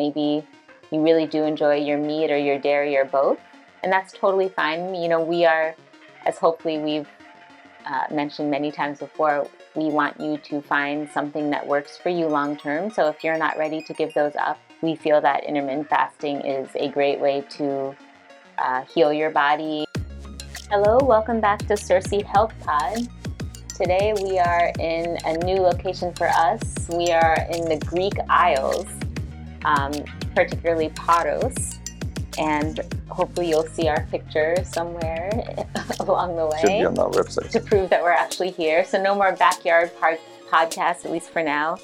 maybe you really do enjoy your meat or your dairy or both, and that's totally fine. You know, we are, as hopefully we've uh, mentioned many times before, we want you to find something that works for you long term. So if you're not ready to give those up, we feel that intermittent fasting is a great way to uh, heal your body. Hello, welcome back to Circee Health Pod. Today we are in a new location for us. We are in the Greek Isles, um, particularly Paros, and hopefully you'll see our picture somewhere along the way. Should be on our website. To prove that we're actually here. So no more backyard pod- podcast, at least for now.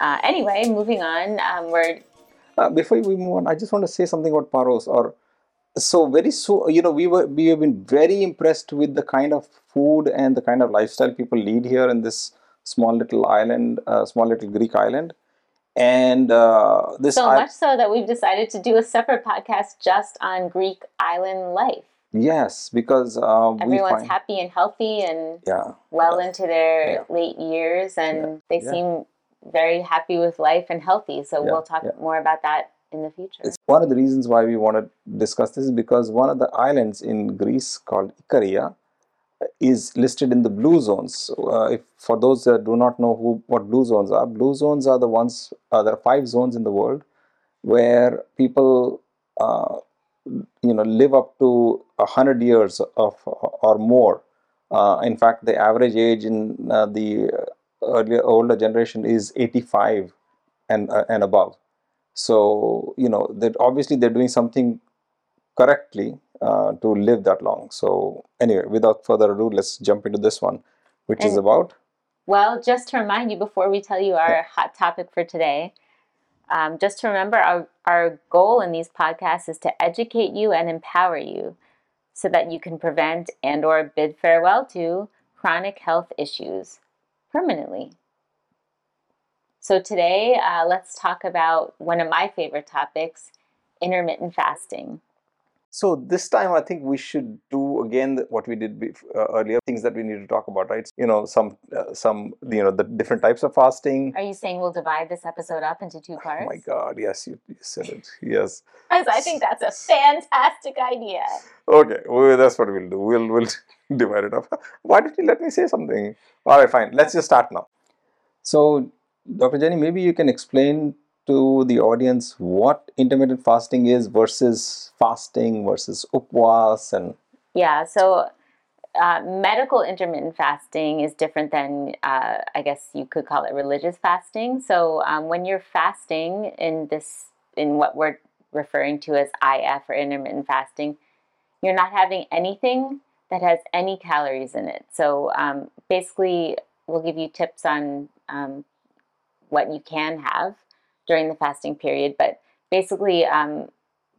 Uh, anyway, moving on. Um, we're uh, before we move on, I just want to say something about Paros. Or so very so you know we were we have been very impressed with the kind of food and the kind of lifestyle people lead here in this small little island, uh, small little Greek island. And uh, this so much so that we've decided to do a separate podcast just on Greek island life. Yes, because uh, everyone's find, happy and healthy and yeah, well into their yeah. late years, and yeah. they yeah. seem very happy with life and healthy. So we'll talk more about that in the future. It's one of the reasons why we want to discuss this is because one of the islands in Greece called Ikaria is listed in the blue zones. Uh, if for those that do not know who what blue zones are, blue zones are the ones. Uh, there are five zones in the world where people, uh, you know, live up to hundred years of or more. Uh, in fact, the average age in uh, the earlier older generation is 85 and uh, and above. So you know that obviously they're doing something correctly uh, to live that long. So anyway, without further ado, let's jump into this one, which and, is about. Well, just to remind you before we tell you our yeah. hot topic for today, um, just to remember our, our goal in these podcasts is to educate you and empower you so that you can prevent and or bid farewell to chronic health issues permanently. So today, uh, let's talk about one of my favorite topics, intermittent fasting. So this time, I think we should do again what we did uh, earlier. Things that we need to talk about, right? You know, some uh, some you know the different types of fasting. Are you saying we'll divide this episode up into two parts? Oh my God! Yes, you, you said it. Yes. Because I think that's a fantastic idea. Okay, well, that's what we'll do. We'll we'll divide it up. Why don't you let me say something? All right, fine. Let's just start now. So, Dr. Jenny, maybe you can explain to the audience what intermittent fasting is versus fasting versus upwas and yeah so uh, medical intermittent fasting is different than uh, i guess you could call it religious fasting. So um, when you're fasting in this in what we're referring to as if or intermittent fasting you're not having anything that has any calories in it. So um, basically we'll give you tips on um, what you can have during the fasting period. But basically, um,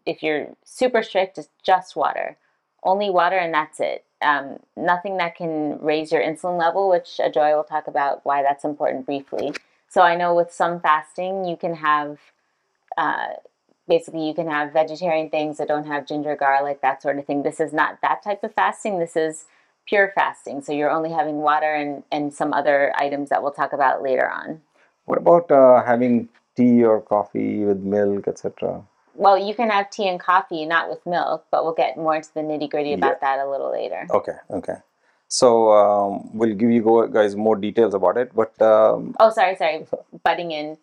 if you're super strict, it's just water, only water, and that's it. Um, nothing that can raise your insulin level, which Joy will talk about why that's important briefly. So I know with some fasting, you can have uh, basically you can have vegetarian things that don't have ginger, garlic, that sort of thing. This is not that type of fasting. This is pure fasting. So you're only having water and, and some other items that we'll talk about later on. What about uh, having tea or coffee with milk, etc.? Well, you can have tea and coffee, not with milk, but we'll get more into the nitty gritty about yeah. that a little later. Okay, okay. So um, we'll give you guys more details about it. But um, oh, sorry, sorry, butting in.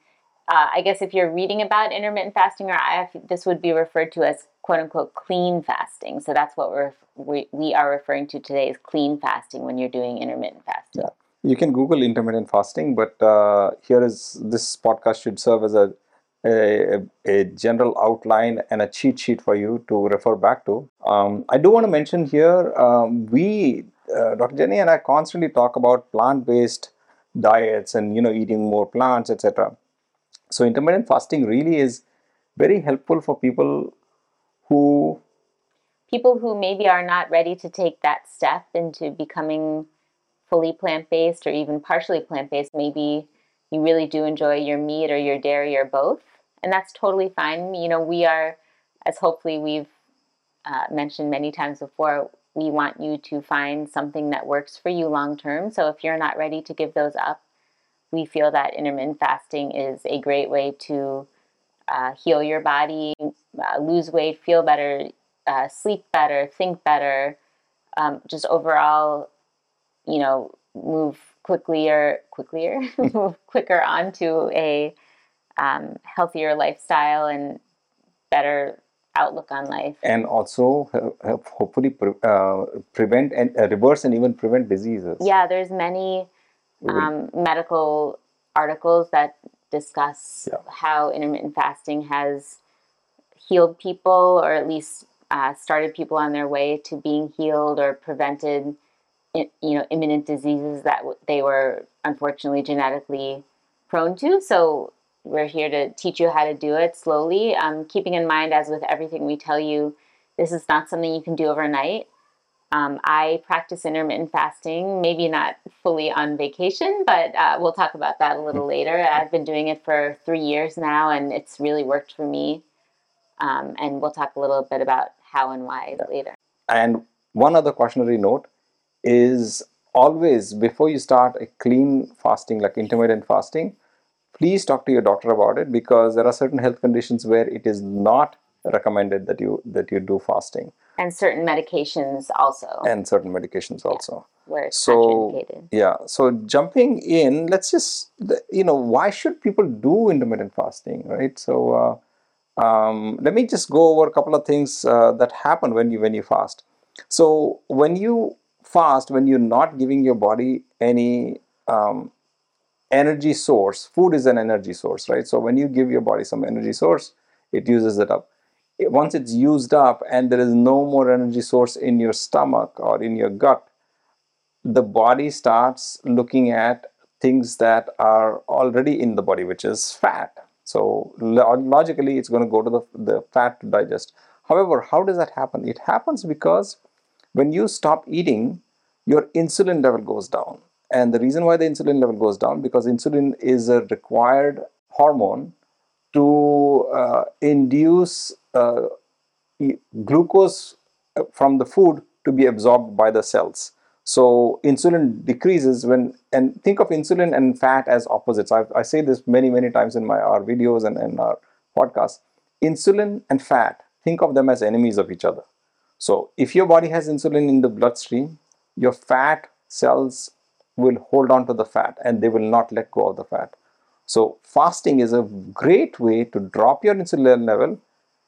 Uh, I guess if you're reading about intermittent fasting or IF, this would be referred to as quote unquote clean fasting. So that's what we're we, we are referring to today is clean fasting when you're doing intermittent fasting. Yeah. You can Google intermittent fasting, but uh, here is this podcast should serve as a, a, a general outline and a cheat sheet for you to refer back to. Um, I do want to mention here um, we, uh, Dr. Jenny and I constantly talk about plant-based diets and you know eating more plants, etc. So intermittent fasting really is very helpful for people who people who maybe are not ready to take that step into becoming fully plant based or even partially plant based, maybe you really do enjoy your meat or your dairy or both. And that's totally fine. You know, we are, as hopefully we've uh, mentioned many times before, we want you to find something that works for you long term. So if you're not ready to give those up, we feel that intermittent fasting is a great way to uh, heal your body, uh, lose weight, feel better, uh, sleep better, think better, um, just overall, you know, move quicklier, quicklier, move quicker onto a um, healthier lifestyle and better outlook on life. and also help, help hopefully pre- uh, prevent and uh, reverse and even prevent diseases. Yeah, there's many um, medical articles that discuss Yeah. how intermittent fasting has healed people or at least uh, started people on their way to being healed or prevented you know imminent diseases that they were unfortunately genetically prone to so we're here to teach you how to do it slowly um, keeping in mind as with everything we tell you this is not something you can do overnight um, I practice intermittent fasting, maybe not fully on vacation, but uh, we'll talk about that a little later. I've been doing it for three years now, and it's really worked for me. Um, and we'll talk a little bit about how and why later. And one other cautionary note is always before you start a clean fasting, like intermittent fasting, please talk to your doctor about it because there are certain health conditions where it is not recommended that you that you do fasting And certain medications also, and certain medications also. where it's So yeah, so jumping in, let's just you know why should people do intermittent fasting, right? So uh, um, let me just go over a couple of things uh, that happen when you when you fast. So when you fast, when you're not giving your body any um, energy source, food is an energy source, right? So when you give your body some energy source, it uses it up. Once it's used up and there is no more energy source in your stomach or in your gut, the body starts looking at things that are already in the body, which is fat. So lo- logically, it's going to go to the, the fat to digest. However, how does that happen? It happens because when you stop eating, your insulin level goes down. And the reason why the insulin level goes down because insulin is a required hormone to uh, induce uh, glucose uh, from the food to be absorbed by the cells. So insulin decreases when, and think of insulin and fat as opposites. I, I say this many, many times in my our videos and, and our podcasts. Insulin and fat, think of them as enemies of each other. So if your body has insulin in the bloodstream, your fat cells will hold on to the fat and they will not let go of the fat. So fasting is a great way to drop your insulin level.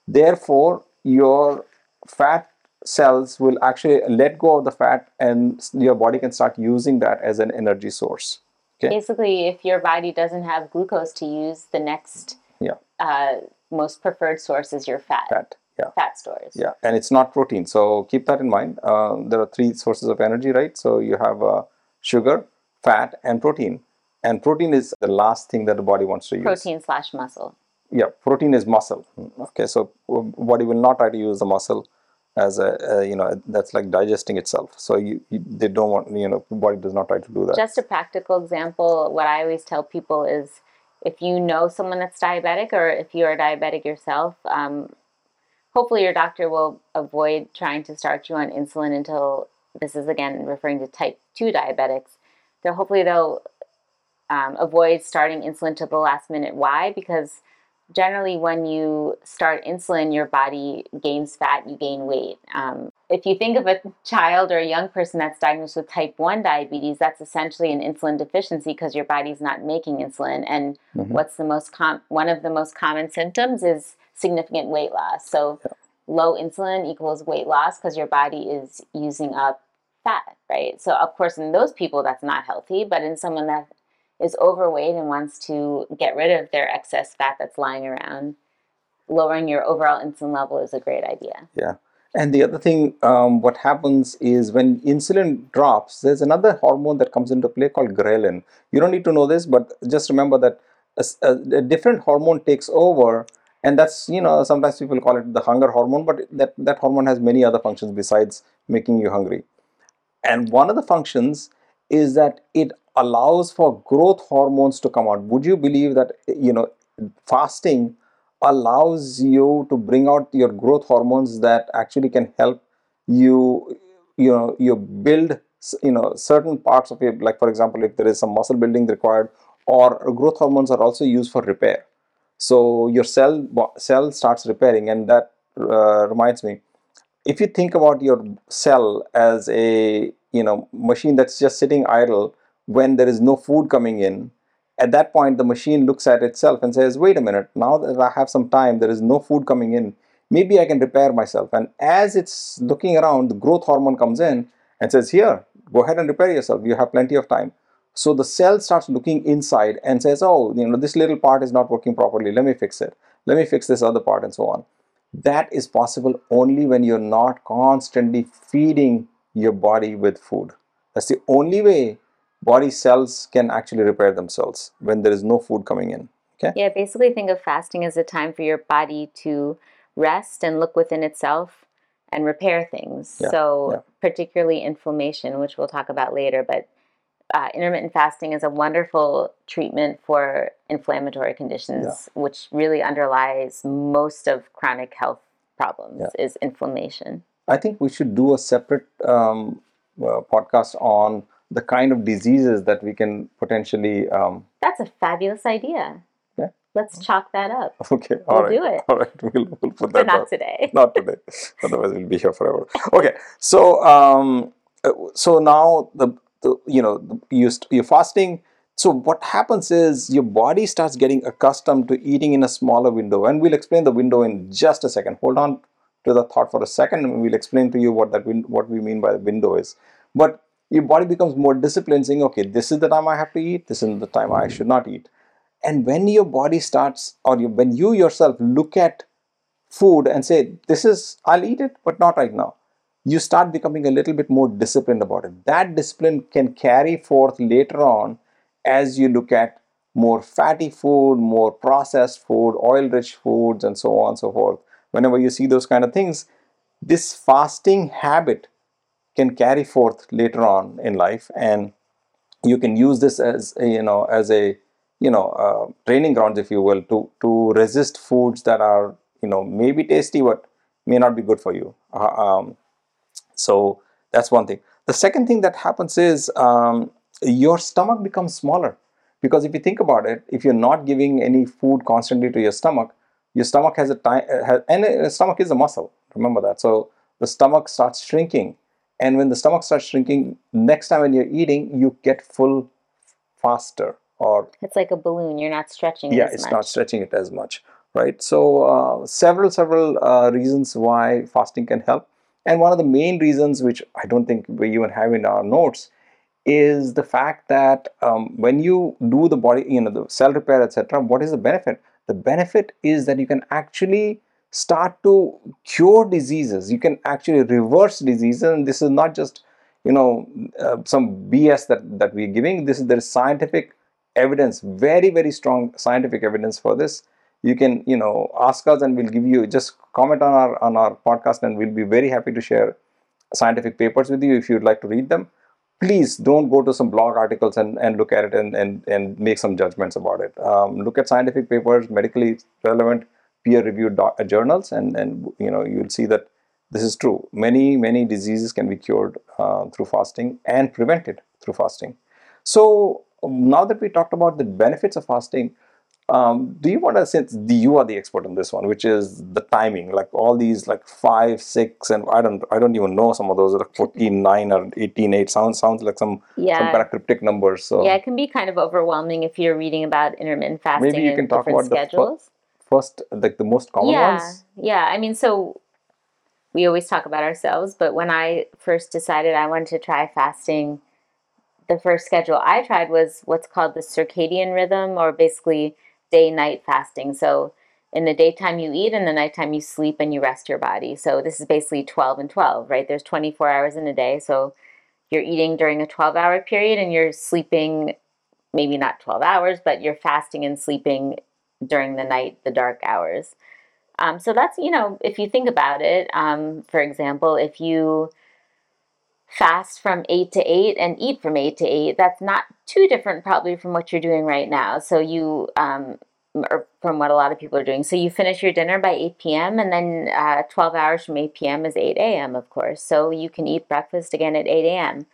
Therefore, your fat cells will actually let go of the fat and your body can start using that as an energy source. Okay. Basically, if your body doesn't have glucose to use, the next Yeah. uh, most preferred source is your fat, Fat. Yeah. fat stores. Yeah, and it's not protein. So keep that in mind. Uh, there are three sources of energy, right? So you have uh, sugar, fat, and protein. And protein is the last thing that the body wants to use. Protein slash muscle. Yeah, protein is muscle. Okay, so uh, body will not try to use the muscle as a, uh you know that's like digesting itself. So you, you they don't want you know body does not try to do that. Just a practical example, what I always tell people is if you know someone that's diabetic or if you are diabetic yourself, um, hopefully your doctor will avoid trying to start you on insulin until this is again referring to type 2 diabetics. They'll hopefully they'll um, avoid starting insulin to the last minute. Why? Because generally when you start insulin, your body gains fat, you gain weight. Um, if you think of a child or a young person that's diagnosed with type 1 diabetes, that's essentially an insulin deficiency because your body's not making insulin. And Mhm. what's the most com- one of the most common symptoms is significant weight loss. So low insulin equals weight loss because your body is using up fat, right? So of course in those people that's not healthy, but in someone that is overweight and wants to get rid of their excess fat that's lying around, lowering your overall insulin level is a great idea. Yeah. And the other thing, um, what happens is when insulin drops, there's another hormone that comes into play called ghrelin. You don't need to know this, but just remember that a different hormone takes over, and that's you know sometimes people call it the hunger hormone, but that that hormone has many other functions besides making you hungry. And one of the functions is that it allows for growth hormones to come out. Would you believe that you know fasting allows you to bring out your growth hormones that actually can help you you know you build you know certain parts of your like for example if there is some muscle building required or growth hormones are also used for repair So your cell cell starts repairing, and that uh, reminds me. If you think about your cell as a you know machine that's just sitting idle when there is no food coming in, at that point the machine looks at itself and says, "Wait a minute! Now that I have some time, there is no food coming in. Maybe I can repair myself." And as it's looking around, the growth hormone comes in and says, "Here, go ahead and repair yourself. You have plenty of time." So the cell starts looking inside and says, "Oh, you know, this little part is not working properly. Let me fix it. Let me fix this other part, and so on." That is possible only when you're not constantly feeding your body with food. That's the only way body cells can actually repair themselves when there is no food coming in. Okay. Yeah, basically think of fasting as a time for your body to rest and look within itself and repair things. Yeah, so, yeah. particularly inflammation, which we'll talk about later, but uh, intermittent fasting is a wonderful treatment for inflammatory conditions, which really underlies most of chronic health problems Yeah. is inflammation. I think we should do a separate um, uh, podcast on the kind of diseases that we can potentially. Um, That's a fabulous idea. Yeah. Let's chalk that up, okay, all We'll right, do it. all right, we'll, we'll put that down. not today. not today otherwise we'll be here forever okay so um uh, so now the, the you know you you're fasting. So what happens is your body starts getting accustomed to eating in a smaller window. And we'll explain the window in just a second. Hold on to the thought for a second and we'll explain to you what that win- what we mean by the window is. But your body becomes more disciplined saying okay this is the time i have to eat. This is the time i should not eat. And when your body starts or you, when you yourself look at food and say, This is, I'll eat it, but not right now. You start becoming a little bit more disciplined about it. That discipline can carry forth later on as you look at more fatty food, more processed food, oil rich foods, and so on and so forth. Whenever you see those kind of things, this fasting habit can carry forth later on in life and you can use this as a, you know as a you know uh, training grounds if you will to to resist foods that are you know maybe tasty but may not be good for you uh, um, so that's one thing. The second thing that happens is um, your stomach becomes smaller. Because if you think about it if you're not giving any food constantly to your stomach your stomach has a time has, and a stomach is a muscle. Remember that. So the stomach starts shrinking. And when the stomach starts shrinking next time when you're eating you get full faster or It's like a balloon. You're not stretching yeah as it's much. not stretching it as much right? So uh, several several uh, reasons why fasting can help and one of the main reasons which i don't think we even have in our notes is the fact that um, when you do the body you know the cell repair etc what is the benefit? The benefit is that you can actually start to cure diseases. You can actually reverse diseases. And this is not just you know uh, some bs that that we're giving. This is there is scientific evidence very very strong scientific evidence for this you can you know ask us and we'll give you just comment on our on our podcast and we'll be very happy to share scientific papers with you if you'd like to read them. Please don't go to some blog articles and, and look at it and, and, and make some judgments about it. Um, look at scientific papers medically relevant peer reviewed doc- uh, journals and, and you know you'll see that this is true. Many many diseases can be cured uh, through fasting and prevented through fasting. So um, now that we talked about the benefits of fasting um, do you want to since the, you are the expert on this one which is the timing like all these like five six and i don't i don't even know some of those like 14 9 or 18 8 sounds sounds like some some Yeah. kind of cryptic numbers so Yeah, it can be kind of overwhelming if you're reading about intermittent fasting Maybe you and can talk different about the schedules. first like the most common yeah, ones yeah. I mean, so we always talk about ourselves, but when I first decided I wanted to try fasting, the first schedule I tried was what's called the circadian rhythm, or basically day night fasting. So in the daytime you eat, and the nighttime you sleep and you rest your body. So this is basically 12 and 12, right? There's 24 hours in a day. So you're eating during a 12 hour period and you're sleeping maybe not 12 hours, but you're fasting and sleeping during the night, the dark hours. Um, so that's, you know, if you think about it, um, for example, if you fast from 8 to 8 and eat from 8 to 8, that's not too different probably from what you're doing right now. So you, um, or from what a lot of people are doing. So you finish your dinner by 8 p.m. and then uh, 12 hours from 8 p.m. is 8 a.m., of course. So you can eat breakfast again at 8 a.m.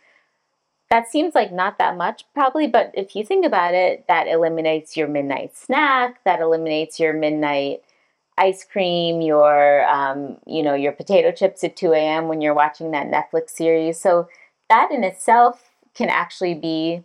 that seems like not that much probably but if you think about it that eliminates your midnight snack that eliminates your midnight ice cream your um, you know your potato chips at 2 a.m when you're watching that netflix series. So that in itself can actually be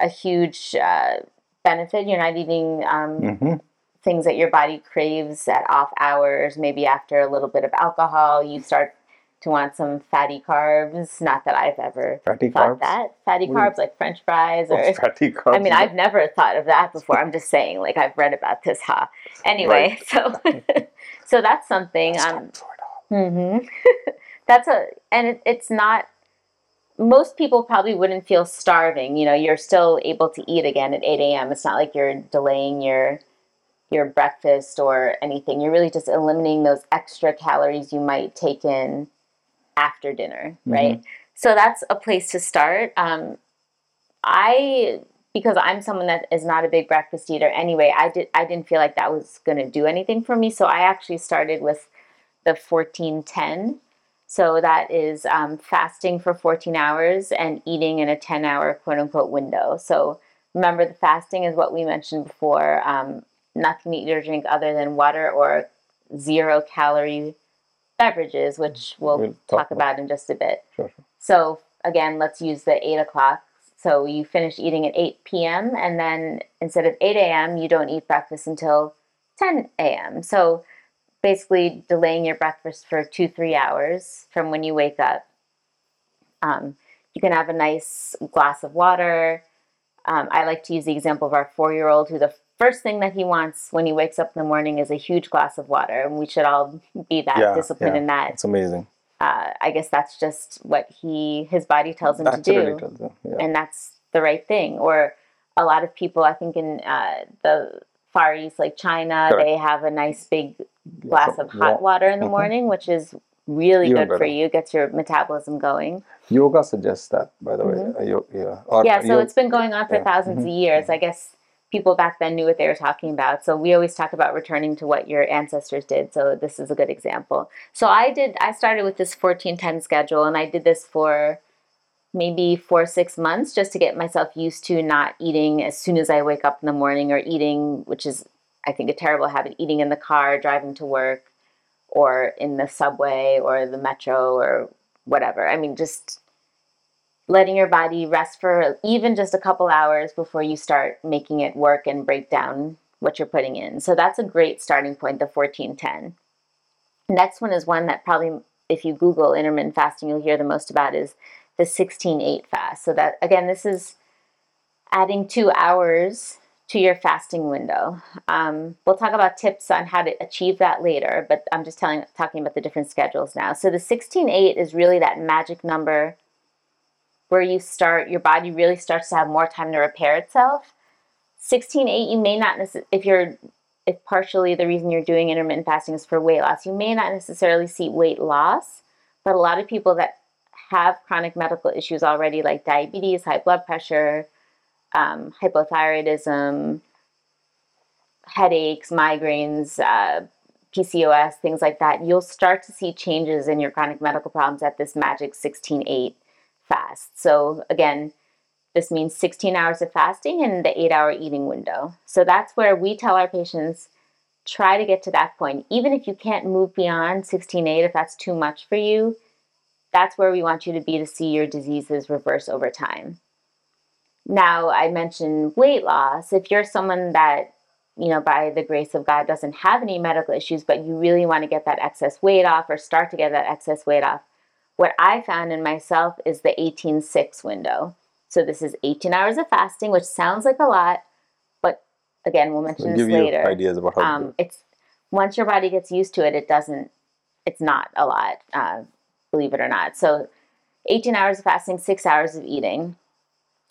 a huge uh, benefit. You're not eating um, hmm things that your body craves at off hours. Maybe after a little bit of alcohol you start to want some fatty carbs not that i've ever Fatty thought carbs. that fatty What carbs like french fries or Oh, fatty carbs. I mean, I've never thought of that before. I'm just saying, like, I've read about this, huh? Anyway, so so that's something. Um, hmm that's a, and it, it's not. Most people probably wouldn't feel starving. You know, you're still able to eat again at 8 a.m. It's not like you're delaying your your breakfast or anything. You're really just eliminating those extra calories you might take in after dinner, right? So that's a place to start. Um, I because I'm someone that is not a big breakfast eater anyway, I did I didn't feel like that was going to do anything for me, so I actually started with the 1410. So that is um, fasting for 14 hours and eating in a 10 hour quote unquote window. So remember, the fasting is what we mentioned before um, nothing to eat or drink other than water or zero calorie beverages, which we'll, We'll talk, talk about in just a bit. Sure, sure. So again, let's use the eight o'clock. So you finish eating at 8 p.m. and then instead of 8 a.m., you don't eat breakfast until 10 a.m. So basically delaying your breakfast for two, three hours from when you wake up. Um, you can have a nice glass of water. Um, I like to use the example of our four year old who the first thing that he wants when he wakes up in the morning is a huge glass of water. And we should all be that Yeah, disciplined yeah. in that It's amazing. uh, I guess that's just what he his body tells him Naturally to do, them, Yeah. and that's the right thing. Or a lot of people, I think in uh, the Far East, like China, Correct. they have a nice big glass of hot wa- water in the Mhm. morning, which is really Even good for you. Gets your metabolism going. Yoga suggests that, by the way. Uh, yo- yeah. Or, Mm-hmm. yeah, so yo- it's been going on for yeah, 1000s of mhm, years. I guess people back then knew what they were talking about. So we always talk about returning to what your ancestors did. So this is a good example. So I did I started with this 1410 schedule and I did this for maybe 4 6 months just to get myself used to not eating as soon as I wake up in the morning or eating which is I think a terrible habit eating in the car driving to work or in the subway or the metro or whatever. I mean just letting your body rest for even just a couple hours before you start making it work and break down what you're putting in. So that's a great starting point, the 1410. Next one is one that probably, if you Google intermittent fasting, you'll hear the most about is the 16-8 fast. So that again, this is adding two hours to your fasting window. Um, we'll talk about tips on how to achieve that later, but I'm just telling talking about the different schedules now. So the 16-8 is really that magic number where you start your body really starts to have more time to repair itself. 16-8 you may not if you're if partially the reason you're doing intermittent fasting is for weight loss you may not necessarily see weight loss but a lot of people that have chronic medical issues already like diabetes high blood pressure um, hypothyroidism headaches migraines uh, pcos things like that you'll start to see changes in your chronic medical problems at this magic 16-8 fast. So again, this means 16 hours of fasting and the eight hour eating window. So that's where we tell our patients try to get to that point. Even if you can't move beyond 16.8, if that's too much for you, that's where we want you to be to see your diseases reverse over time. Now, I mentioned weight loss. If you're someone that, you know, by the grace of God doesn't have any medical issues, but you really want to get that excess weight off or start to get that excess weight off, what I found in myself is the 18 6 window. So this is 18 hours of fasting, which sounds like a lot, but again, we'll mention We'll this later. ideas about how Um, it's once your body gets used to it, it doesn't. It's not a lot, uh, believe it or not. So, 18 hours of fasting, six hours of eating.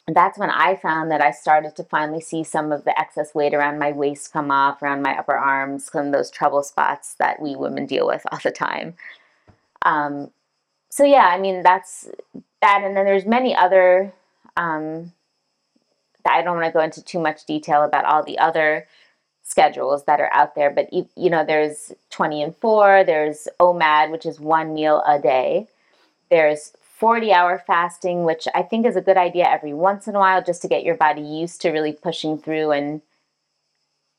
And that's when I found that I started to finally see some of the excess weight around my waist come off, around my upper arms, some of those trouble spots that we women deal with all the time. Um, so yeah, I mean that's that, and then there's many other. Um, I don't want to go into too much detail about all the other schedules that are out there, but you, you know, there's 20 and 4, there's OMAD, which is one meal a day. There's 40 hour fasting, which I think is a good idea every once in a while just to get your body used to really pushing through. And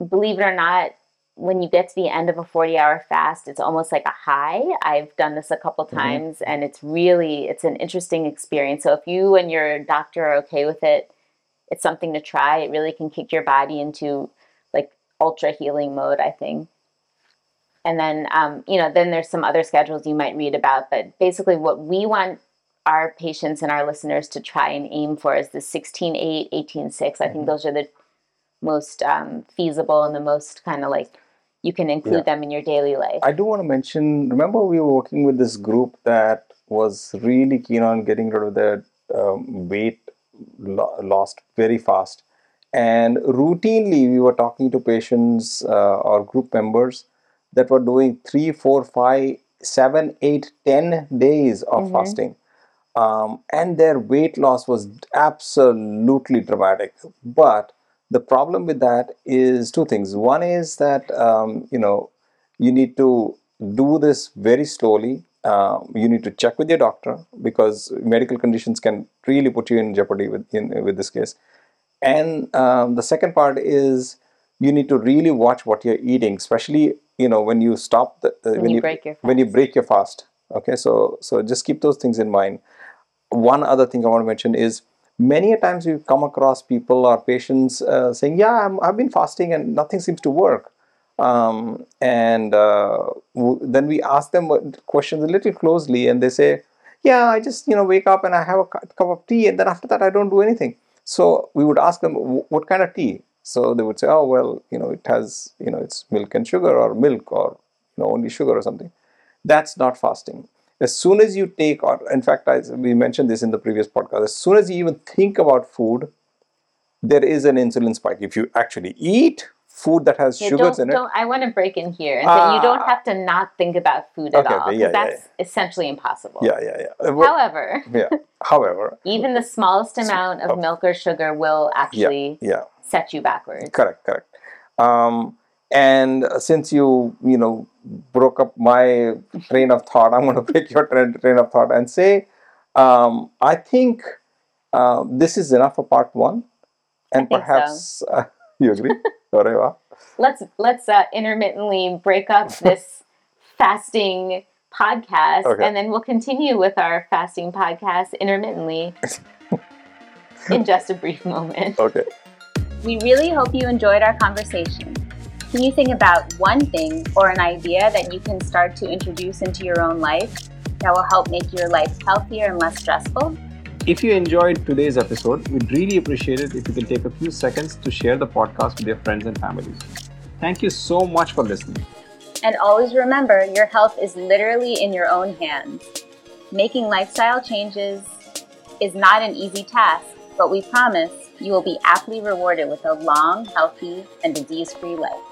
believe it or not, when you get to the end of a 40 hour fast, it's almost like a high. I've done this a couple Mm-hmm. times and it's really it's an interesting experience. So if you and your doctor are okay with it, it's something to try. It really can kick your body into like ultra healing mode, I think. And then, um, you know, then there's some other schedules you might read about. But basically, what we want our patients and our listeners to try and aim for is the 16 8, 18 6. I think those are the most um, feasible and the most kind of like you can include Yeah. them in your daily life. I do want to mention. Remember, we were working with this group that was really keen on getting rid of their um, weight lo- lost very fast, and routinely we were talking to patients uh, or group members that were doing three, four, five, seven, eight, ten days of fasting, um, and their weight loss was absolutely dramatic. But the problem with that is two things. One is that um, you know you need to do this very slowly. Um, you need to check with your doctor because medical conditions can really put you in jeopardy with in, with this case. And um, the second part is you need to really watch what you're eating, especially you know when you stop the uh, you break your when you break your fast. Okay, so so just keep those things in mind. One other thing I want to mention is many a times we've come across people or patients uh, saying, "Yeah, I'm, I've been fasting and nothing seems to work." Um, and uh, w- then we ask them questions a little closely, and they say, "Yeah, I just you know wake up and I have a cu- cup of tea, and then after that I don't do anything." So we would ask them, "What kind of tea?" So they would say, "Oh well, you know, it has you know it's milk and sugar, or milk, or you know only sugar or something." That's not fasting. As soon as you take, or in fact, I, we mentioned this in the previous podcast. As soon as you even think about food, there is an insulin spike. If you actually eat food that has Yeah, sugars in it, I want to break in here and say you don't Ah. have to not think about food at Okay, all okay, yeah, yeah, that's essentially impossible. yeah, yeah, yeah. Well, However, yeah. However, even the smallest amount of milk or sugar will yeah, actually yeah. set you backwards. Correct, correct. Um, and since you, you know, broke up my train of thought, I'm going to break your train, train of thought and say, um, I think uh, this is enough for part one, and think so. perhaps uh, you agree. Let's let's uh, intermittently break up this fasting podcast, Okay. and then we'll continue with our fasting podcast intermittently in just a brief moment. okay. We really hope you enjoyed our conversation. Can you think about one thing or an idea that you can start to introduce into your own life that will help make your life healthier and less stressful? If you enjoyed today's episode, we'd really appreciate it if you can take a few seconds to share the podcast with your friends and families. Thank you so much for listening. And always remember your health is literally in your own hands. Making lifestyle changes is not an easy task, but we promise you will be aptly rewarded with a long, healthy, and disease free life.